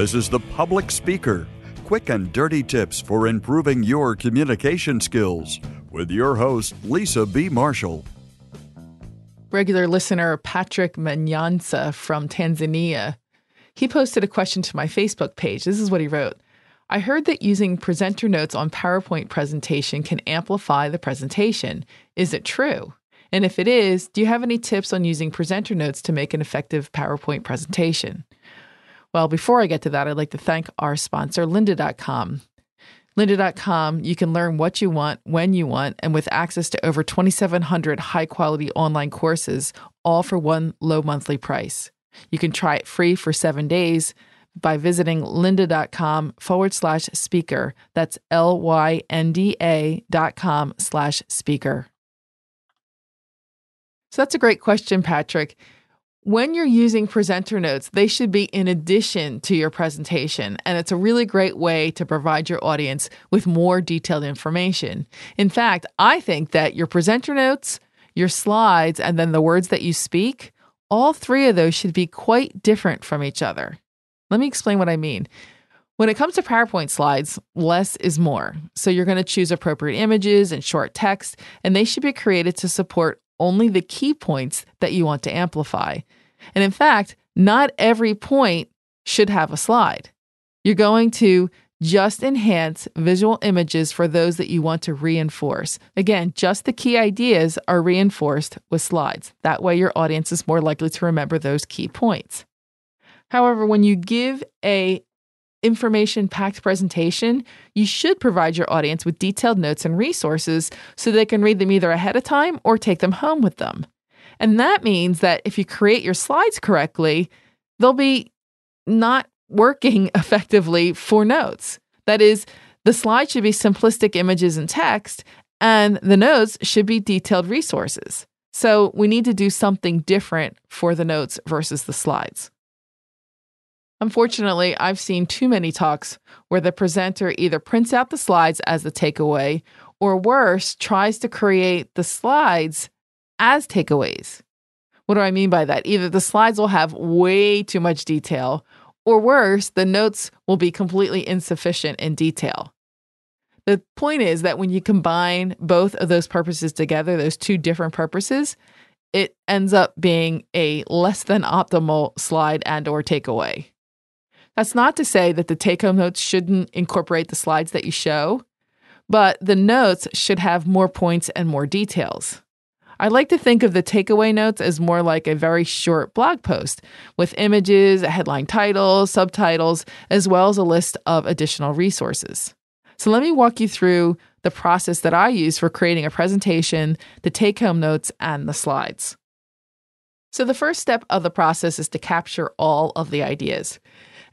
This is The Public Speaker quick and dirty tips for improving your communication skills with your host, Lisa B. Marshall. Regular listener Patrick Manyansa from Tanzania. He posted a question to my Facebook page. This is what he wrote. I heard that using presenter notes on PowerPoint presentation can amplify the presentation. Is it true? And if it is, do you have any tips on using presenter notes to make an effective PowerPoint presentation? Well, before I get to that, I'd like to thank our sponsor, lynda.com. Lynda.com, you can learn what you want, when you want, and with access to over 2,700 high quality online courses, all for one low monthly price. You can try it free for seven days by visiting lynda.com forward slash speaker. That's L Y N D A dot com slash speaker. So that's a great question, Patrick. When you're using presenter notes, they should be in addition to your presentation, and it's a really great way to provide your audience with more detailed information. In fact, I think that your presenter notes, your slides, and then the words that you speak, all three of those should be quite different from each other. Let me explain what I mean. When it comes to PowerPoint slides, less is more. So you're going to choose appropriate images and short text, and they should be created to support only the key points that you want to amplify. And in fact, not every point should have a slide. You're going to just enhance visual images for those that you want to reinforce. Again, just the key ideas are reinforced with slides. That way, your audience is more likely to remember those key points. However, when you give a information packed presentation, you should provide your audience with detailed notes and resources so they can read them either ahead of time or take them home with them. And that means that if you create your slides correctly, they'll be not working effectively for notes. That is, the slide should be simplistic images and text, and the notes should be detailed resources. So we need to do something different for the notes versus the slides. Unfortunately, I've seen too many talks where the presenter either prints out the slides as the takeaway or worse, tries to create the slides as takeaways. What do I mean by that? Either the slides will have way too much detail, or worse, the notes will be completely insufficient in detail. The point is that when you combine both of those purposes together, those two different purposes, it ends up being a less than optimal slide and or takeaway. That's not to say that the take home notes shouldn't incorporate the slides that you show, but the notes should have more points and more details. I like to think of the takeaway notes as more like a very short blog post with images, a headline title, subtitles, as well as a list of additional resources. So let me walk you through the process that I use for creating a presentation, the take home notes, and the slides. So the first step of the process is to capture all of the ideas.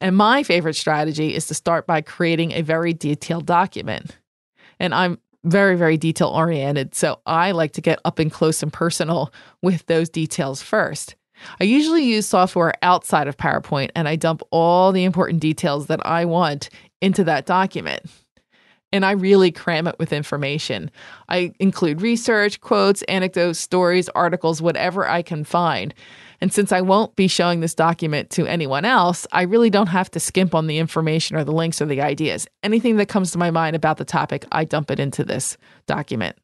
And my favorite strategy is to start by creating a very detailed document. And I'm very, very detail oriented. So I like to get up and close and personal with those details first. I usually use software outside of PowerPoint and I dump all the important details that I want into that document. And I really cram it with information. I include research, quotes, anecdotes, stories, articles, whatever I can find. And since I won't be showing this document to anyone else, I really don't have to skimp on the information or the links or the ideas. Anything that comes to my mind about the topic, I dump it into this document.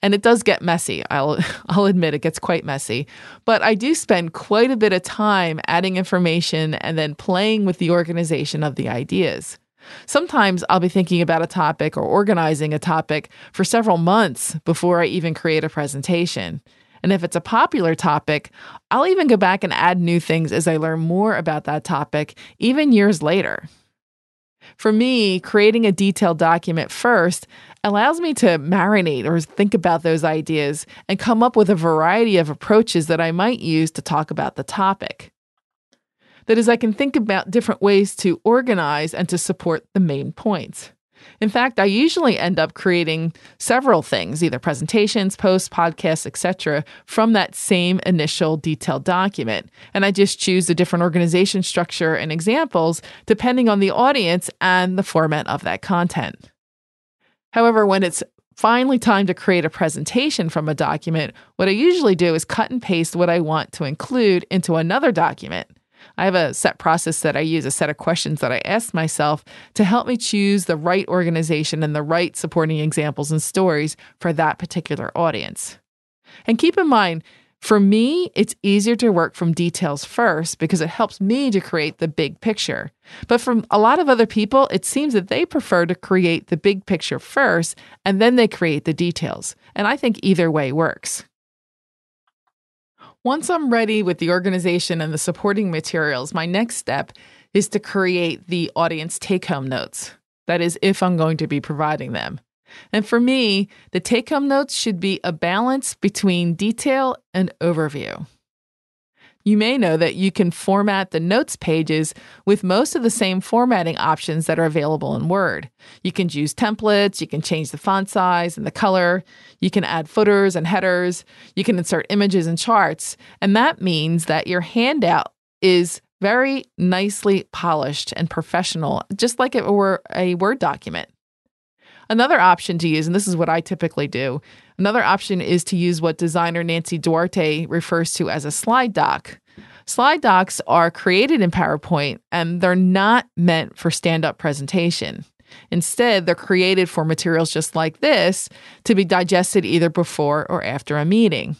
And it does get messy. I'll I'll admit it gets quite messy. But I do spend quite a bit of time adding information and then playing with the organization of the ideas. Sometimes I'll be thinking about a topic or organizing a topic for several months before I even create a presentation. And if it's a popular topic, I'll even go back and add new things as I learn more about that topic, even years later. For me, creating a detailed document first allows me to marinate or think about those ideas and come up with a variety of approaches that I might use to talk about the topic. That is, I can think about different ways to organize and to support the main points. In fact, I usually end up creating several things, either presentations, posts, podcasts, etc., from that same initial detailed document. And I just choose a different organization structure and examples depending on the audience and the format of that content. However, when it's finally time to create a presentation from a document, what I usually do is cut and paste what I want to include into another document. I have a set process that I use, a set of questions that I ask myself to help me choose the right organization and the right supporting examples and stories for that particular audience. And keep in mind, for me, it's easier to work from details first because it helps me to create the big picture. But from a lot of other people, it seems that they prefer to create the big picture first and then they create the details. And I think either way works. Once I'm ready with the organization and the supporting materials, my next step is to create the audience take home notes. That is, if I'm going to be providing them. And for me, the take home notes should be a balance between detail and overview. You may know that you can format the notes pages with most of the same formatting options that are available in Word. You can use templates, you can change the font size and the color, you can add footers and headers, you can insert images and charts, and that means that your handout is very nicely polished and professional, just like it were a Word document. Another option to use, and this is what I typically do, another option is to use what designer Nancy Duarte refers to as a slide doc. Slide docs are created in PowerPoint and they're not meant for stand up presentation. Instead, they're created for materials just like this to be digested either before or after a meeting.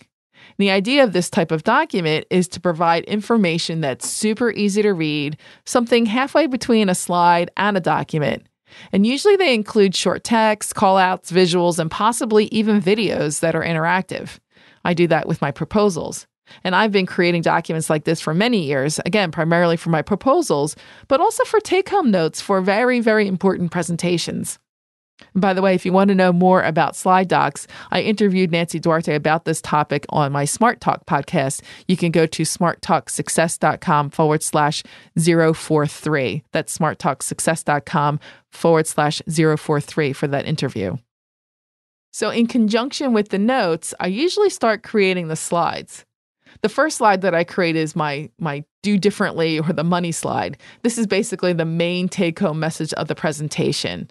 The idea of this type of document is to provide information that's super easy to read, something halfway between a slide and a document, and usually they include short text, callouts, visuals, and possibly even videos that are interactive. I do that with my proposals. And I've been creating documents like this for many years, again, primarily for my proposals, but also for take home notes for very, very important presentations. By the way, if you want to know more about slide docs, I interviewed Nancy Duarte about this topic on my Smart Talk podcast. You can go to smarttalksuccess.com forward slash 043. That's smarttalksuccess.com forward slash 043 for that interview. So, in conjunction with the notes, I usually start creating the slides. The first slide that I create is my my do differently or the money slide. This is basically the main take home message of the presentation.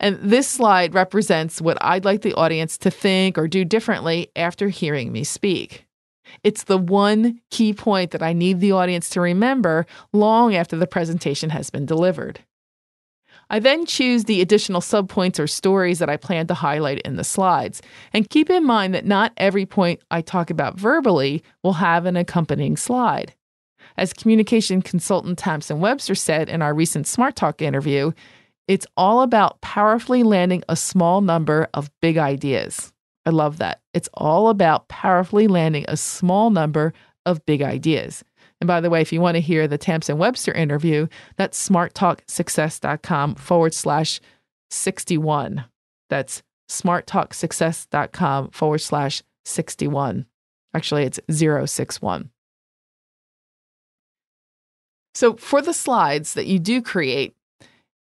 And this slide represents what I'd like the audience to think or do differently after hearing me speak. It's the one key point that I need the audience to remember long after the presentation has been delivered. I then choose the additional subpoints or stories that I plan to highlight in the slides. And keep in mind that not every point I talk about verbally will have an accompanying slide. As communication consultant Thompson Webster said in our recent Smart Talk interview, it's all about powerfully landing a small number of big ideas. I love that. It's all about powerfully landing a small number of big ideas. And by the way, if you want to hear the Thompson Webster interview, that's smarttalksuccess.com forward slash 61. That's smarttalksuccess.com forward slash 61. Actually, it's 061. So for the slides that you do create,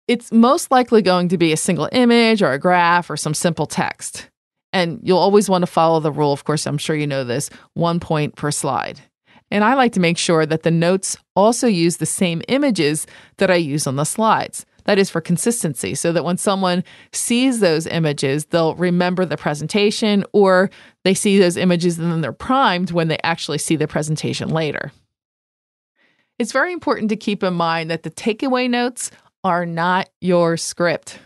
it's most likely going to be a single image or a graph or some simple text. And you'll always want to follow the rule, of course, I'm sure you know this one point per slide. And I like to make sure that the notes also use the same images that I use on the slides. That is for consistency, so that when someone sees those images, they'll remember the presentation or they see those images and then they're primed when they actually see the presentation later. It's very important to keep in mind that the takeaway notes are not your script.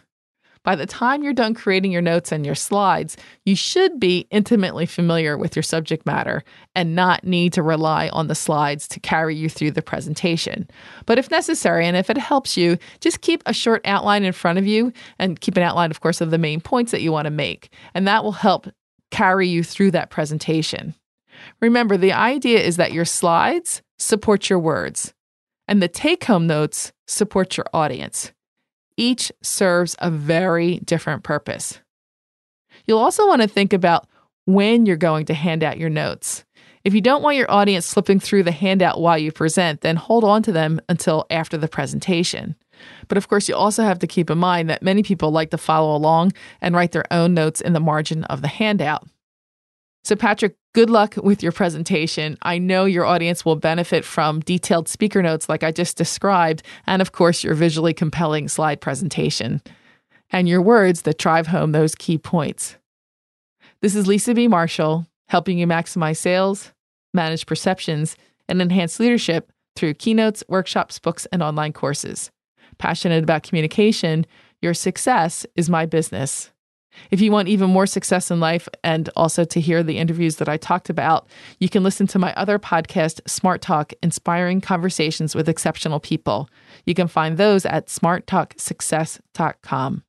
By the time you're done creating your notes and your slides, you should be intimately familiar with your subject matter and not need to rely on the slides to carry you through the presentation. But if necessary, and if it helps you, just keep a short outline in front of you and keep an outline, of course, of the main points that you want to make. And that will help carry you through that presentation. Remember, the idea is that your slides support your words and the take home notes support your audience. Each serves a very different purpose. You'll also want to think about when you're going to hand out your notes. If you don't want your audience slipping through the handout while you present, then hold on to them until after the presentation. But of course, you also have to keep in mind that many people like to follow along and write their own notes in the margin of the handout. So, Patrick, good luck with your presentation. I know your audience will benefit from detailed speaker notes like I just described, and of course, your visually compelling slide presentation and your words that drive home those key points. This is Lisa B. Marshall, helping you maximize sales, manage perceptions, and enhance leadership through keynotes, workshops, books, and online courses. Passionate about communication, your success is my business. If you want even more success in life and also to hear the interviews that I talked about, you can listen to my other podcast, Smart Talk Inspiring Conversations with Exceptional People. You can find those at smarttalksuccess.com.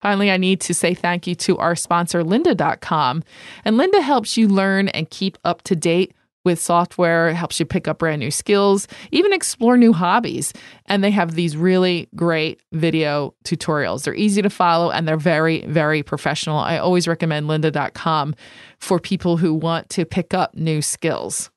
Finally, I need to say thank you to our sponsor, lynda.com. And Lynda helps you learn and keep up to date with software, It helps you pick up brand new skills, even explore new hobbies. And they have these really great video tutorials. They're easy to follow and they're very, very professional. I always recommend lynda.com for people who want to pick up new skills.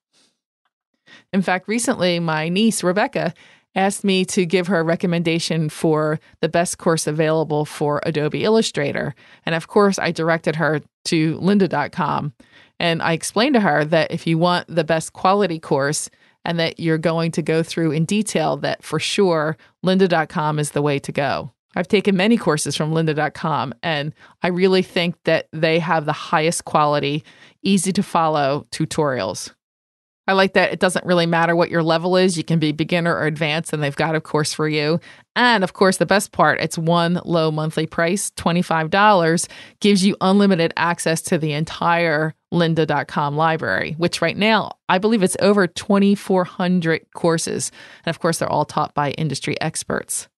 In fact, recently, my niece, Rebecca, asked me to give her a recommendation for the best course available for Adobe Illustrator. And of course, I directed her to lynda.com. And I explained to her that if you want the best quality course and that you're going to go through in detail, that for sure, lynda.com is the way to go. I've taken many courses from lynda.com, and I really think that they have the highest quality, easy to follow tutorials. I like that it doesn't really matter what your level is. You can be beginner or advanced, and they've got a course for you. And of course, the best part it's one low monthly price, $25, gives you unlimited access to the entire lynda.com library, which right now I believe it's over 2,400 courses. And of course, they're all taught by industry experts.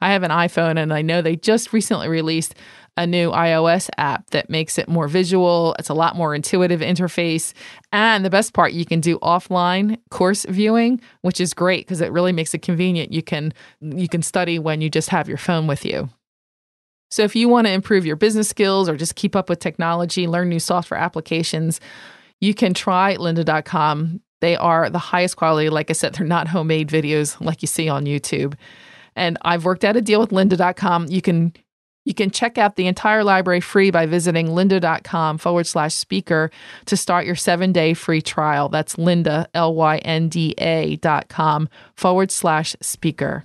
I have an iPhone and I know they just recently released a new iOS app that makes it more visual. It's a lot more intuitive interface. And the best part, you can do offline course viewing, which is great because it really makes it convenient. You can you can study when you just have your phone with you. So if you want to improve your business skills or just keep up with technology, learn new software applications, you can try lynda.com. They are the highest quality. Like I said, they're not homemade videos like you see on YouTube. And I've worked out a deal with lynda.com. You can you can check out the entire library free by visiting lynda.com forward slash speaker to start your seven day free trial. That's Lynda, L Y N D A dot com forward slash speaker.